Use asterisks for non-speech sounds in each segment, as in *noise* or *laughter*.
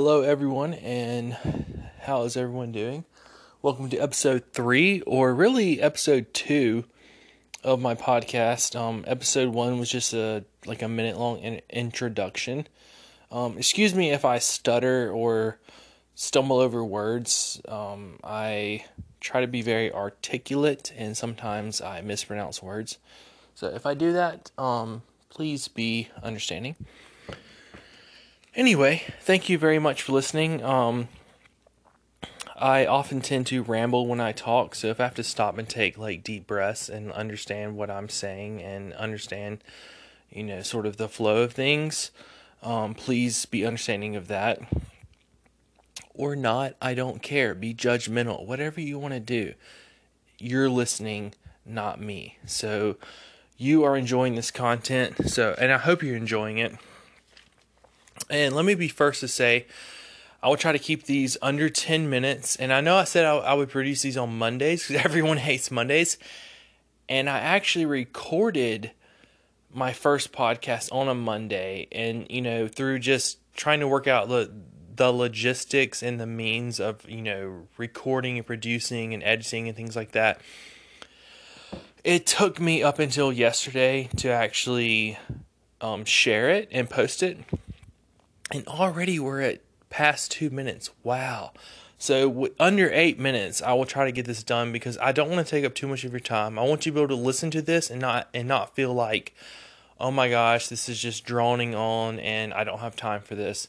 Hello, everyone, and how is everyone doing? Welcome to episode three, or really episode two of my podcast. Um, episode one was just a like a minute long in- introduction. Um, excuse me if I stutter or stumble over words. Um, I try to be very articulate, and sometimes I mispronounce words. So if I do that, um, please be understanding. Anyway, thank you very much for listening. Um, I often tend to ramble when I talk, so if I have to stop and take like deep breaths and understand what I'm saying and understand, you know, sort of the flow of things, um, please be understanding of that. Or not, I don't care. Be judgmental. Whatever you want to do, you're listening, not me. So you are enjoying this content. So, and I hope you're enjoying it. And let me be first to say, I will try to keep these under 10 minutes. And I know I said I, I would produce these on Mondays because *laughs* everyone hates Mondays. And I actually recorded my first podcast on a Monday. And, you know, through just trying to work out the, the logistics and the means of, you know, recording and producing and editing and things like that, it took me up until yesterday to actually um, share it and post it and already we're at past two minutes. Wow. So w- under eight minutes, I will try to get this done because I don't want to take up too much of your time. I want you to be able to listen to this and not and not feel like, oh my gosh, this is just droning on and I don't have time for this.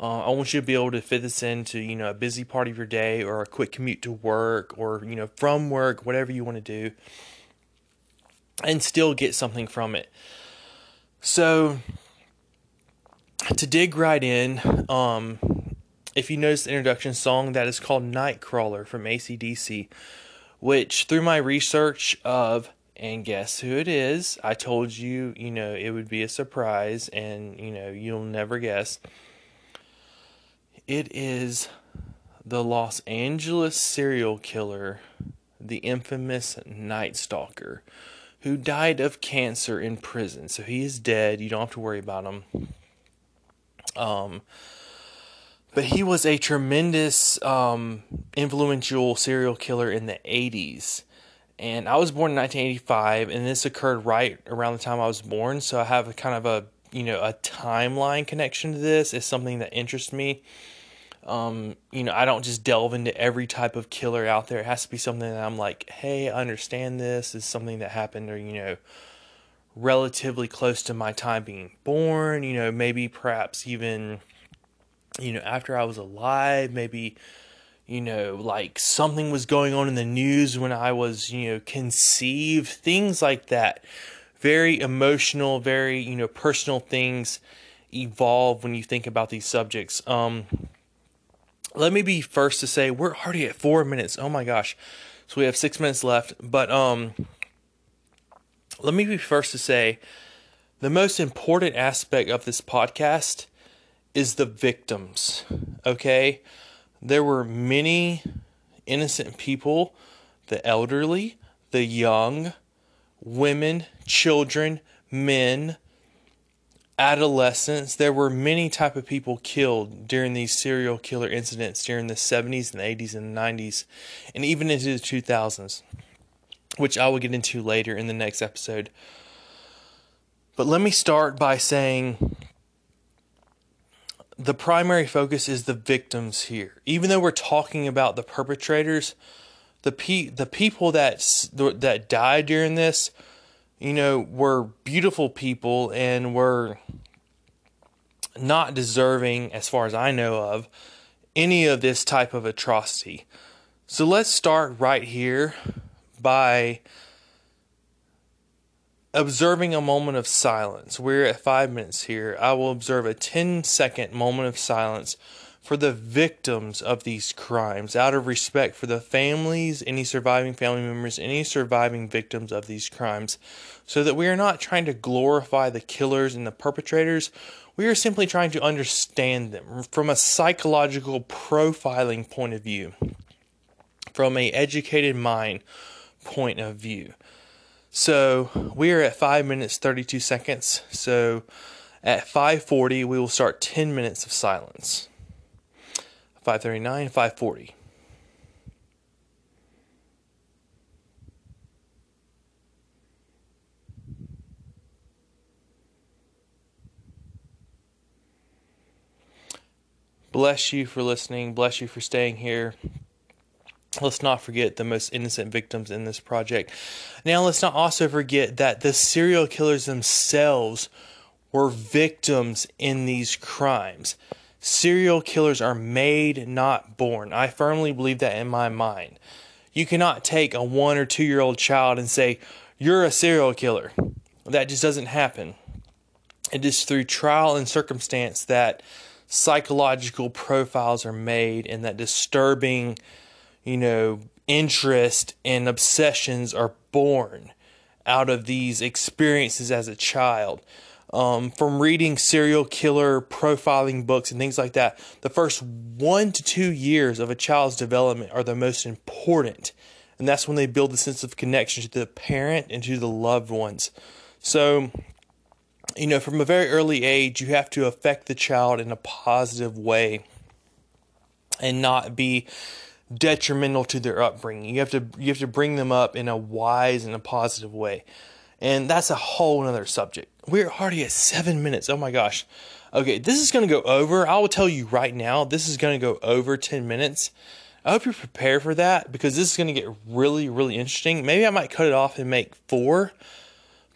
Uh, I want you to be able to fit this into you know a busy part of your day or a quick commute to work or you know from work, whatever you want to do, and still get something from it. So to dig right in, um, if you notice the introduction song, that is called Nightcrawler from ACDC, which through my research of, and guess who it is, I told you, you know, it would be a surprise and, you know, you'll never guess. It is the Los Angeles serial killer, the infamous Night Stalker, who died of cancer in prison. So he is dead. You don't have to worry about him. Um, but he was a tremendous, um, influential serial killer in the 80s. And I was born in 1985, and this occurred right around the time I was born. So I have a kind of a, you know, a timeline connection to this. It's something that interests me. Um, you know, I don't just delve into every type of killer out there. It has to be something that I'm like, hey, I understand this. Is something that happened, or you know, relatively close to my time being born, you know, maybe perhaps even, you know, after I was alive, maybe, you know, like something was going on in the news when I was, you know, conceived, things like that. Very emotional, very, you know, personal things evolve when you think about these subjects. Um, let me be first to say we're already at four minutes. Oh my gosh. So we have six minutes left. But um let me be first to say the most important aspect of this podcast is the victims. Okay? There were many innocent people, the elderly, the young, women, children, men, adolescents. There were many type of people killed during these serial killer incidents during the 70s and the 80s and the 90s and even into the 2000s which I will get into later in the next episode. But let me start by saying the primary focus is the victims here. Even though we're talking about the perpetrators, the pe- the people that that died during this, you know, were beautiful people and were not deserving as far as I know of any of this type of atrocity. So let's start right here by observing a moment of silence. We're at five minutes here. I will observe a 10 second moment of silence for the victims of these crimes out of respect for the families, any surviving family members, any surviving victims of these crimes, so that we are not trying to glorify the killers and the perpetrators. We are simply trying to understand them from a psychological profiling point of view, from a educated mind point of view. So we are at 5 minutes 32 seconds. So at 5:40 we will start 10 minutes of silence. 539, 540. Bless you for listening. Bless you for staying here. Let's not forget the most innocent victims in this project. Now, let's not also forget that the serial killers themselves were victims in these crimes. Serial killers are made, not born. I firmly believe that in my mind. You cannot take a one or two year old child and say, You're a serial killer. That just doesn't happen. It is through trial and circumstance that psychological profiles are made and that disturbing, you know, interest and obsessions are born out of these experiences as a child. Um, from reading serial killer profiling books and things like that, the first one to two years of a child's development are the most important. And that's when they build a sense of connection to the parent and to the loved ones. So, you know, from a very early age, you have to affect the child in a positive way and not be detrimental to their upbringing. You have to you have to bring them up in a wise and a positive way. And that's a whole other subject. We're already at seven minutes. Oh my gosh. Okay, this is going to go over. I will tell you right now, this is going to go over 10 minutes. I hope you're prepared for that because this is going to get really, really interesting. Maybe I might cut it off and make four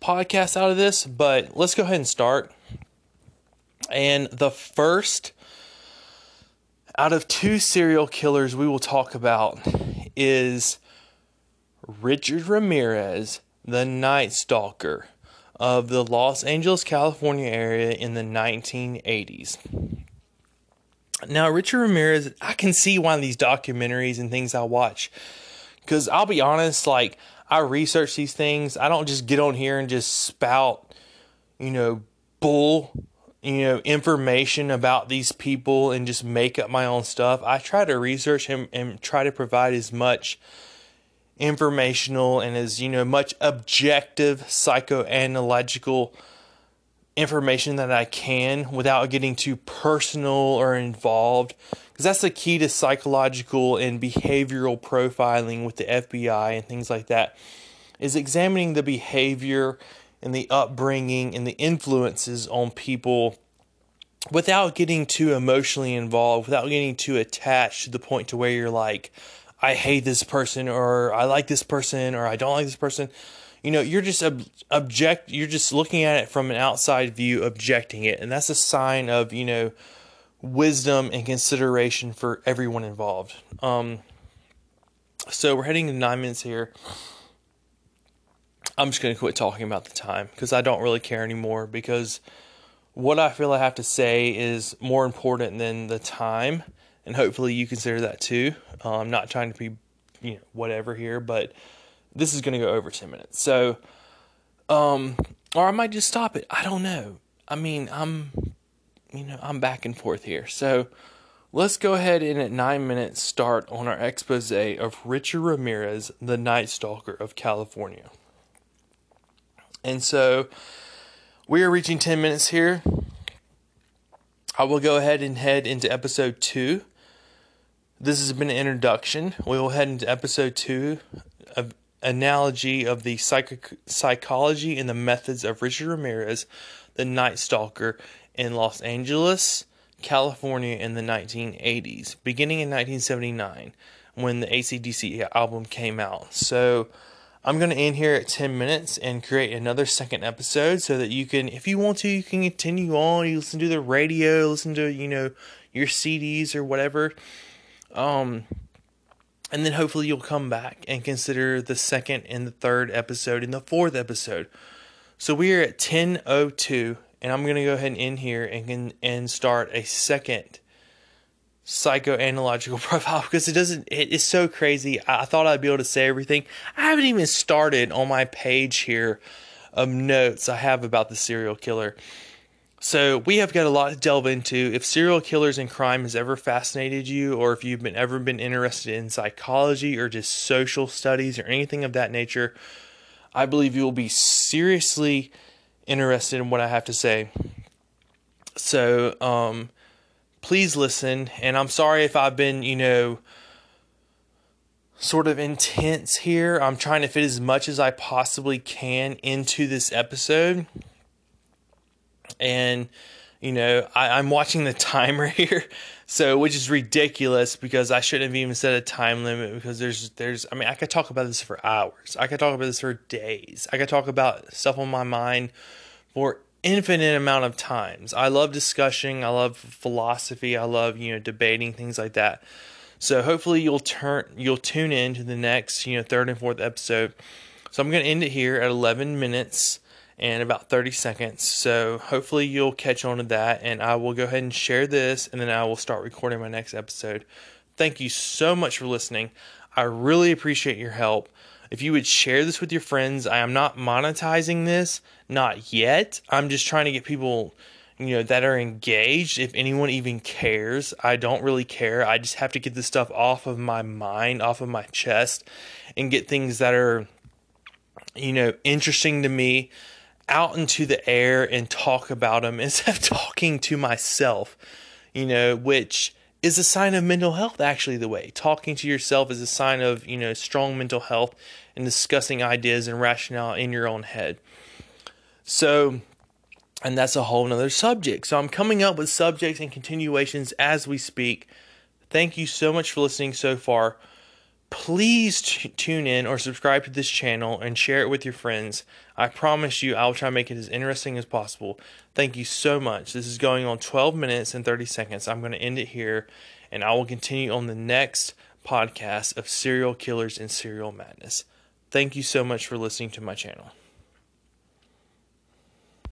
podcasts out of this, but let's go ahead and start. And the first out of two serial killers we will talk about is Richard Ramirez, the Night Stalker of the Los Angeles, California area in the 1980s. Now, Richard Ramirez, I can see why these documentaries and things I watch. Because I'll be honest, like, I research these things. I don't just get on here and just spout, you know, bull, you know, information about these people and just make up my own stuff. I try to research him and try to provide as much informational and as, you know, much objective psychoanalytical information that I can without getting too personal or involved because that's the key to psychological and behavioral profiling with the FBI and things like that is examining the behavior and the upbringing and the influences on people without getting too emotionally involved without getting too attached to the point to where you're like I hate this person or I like this person or I don't like this person. You know you're just ob- object you're just looking at it from an outside view objecting it. And that's a sign of you know wisdom and consideration for everyone involved. Um so we're heading to nine minutes here i'm just going to quit talking about the time because i don't really care anymore because what i feel i have to say is more important than the time and hopefully you consider that too uh, i'm not trying to be you know whatever here but this is going to go over 10 minutes. So, um, or I might just stop it. I don't know. I mean, I'm, you know, I'm back and forth here. So, let's go ahead and at nine minutes start on our expose of Richard Ramirez, the Night Stalker of California. And so, we are reaching 10 minutes here. I will go ahead and head into episode two. This has been an introduction. We will head into episode two of analogy of the psych- psychology and the methods of Richard Ramirez, the Night Stalker, in Los Angeles, California in the 1980s, beginning in 1979 when the ACDC album came out. So I'm going to end here at 10 minutes and create another second episode so that you can, if you want to, you can continue on. You listen to the radio, listen to, you know, your CDs or whatever. Um, and then hopefully you'll come back and consider the second and the third episode and the fourth episode. So we are at 10:02 and I'm going to go ahead and end here and and start a second psychoanalytical *laughs* profile because it doesn't it is so crazy. I thought I'd be able to say everything. I haven't even started on my page here of notes I have about the serial killer. So we have got a lot to delve into. If serial killers and crime has ever fascinated you, or if you've been ever been interested in psychology or just social studies or anything of that nature, I believe you will be seriously interested in what I have to say. So, um, please listen. And I'm sorry if I've been, you know, sort of intense here. I'm trying to fit as much as I possibly can into this episode. And, you know, I, am watching the *laughs* timer here, so which is ridiculous because I shouldn't have even set a time limit because there's there's I mean I could talk about this for hours. I could talk about this for days. I could talk about stuff on my mind for infinite amount of times. I love discussing, I love philosophy, I love, you know, debating things like that. So hopefully you'll turn you'll tune in to the next, you know, third and fourth episode. So I'm going to end it here at 11 minutes and about 30 seconds. So hopefully you'll catch on to that and I will go ahead and share this and then I will start recording my next episode. Thank you so much for listening. I really appreciate your help. If you would share this with your friends, I am not monetizing this, not yet. I'm just trying to get people, you know, that are engaged. If anyone even cares, I don't really care. I just have to get this stuff off of my mind, off of my chest, and get things that are, you know, interesting to me out into the air and talk about them *laughs* instead of talking to myself, you know, which is a sign of mental health actually the way. Talking to yourself is a sign of you know strong mental health and discussing ideas and rationale in your own head. So and that's a whole nother subject. So i'm coming up with subjects and continuations as we speak. Thank you so much for listening so far please t- tune in or subscribe to this channel and share it with your friends. I promise you, I'll try to make it as interesting as possible. Thank you so much. This is going on 12 minutes and 30 seconds. I'm going to end it here, and I will continue on the next podcast of serial killers and serial madness. Thank you so much for listening to my channel.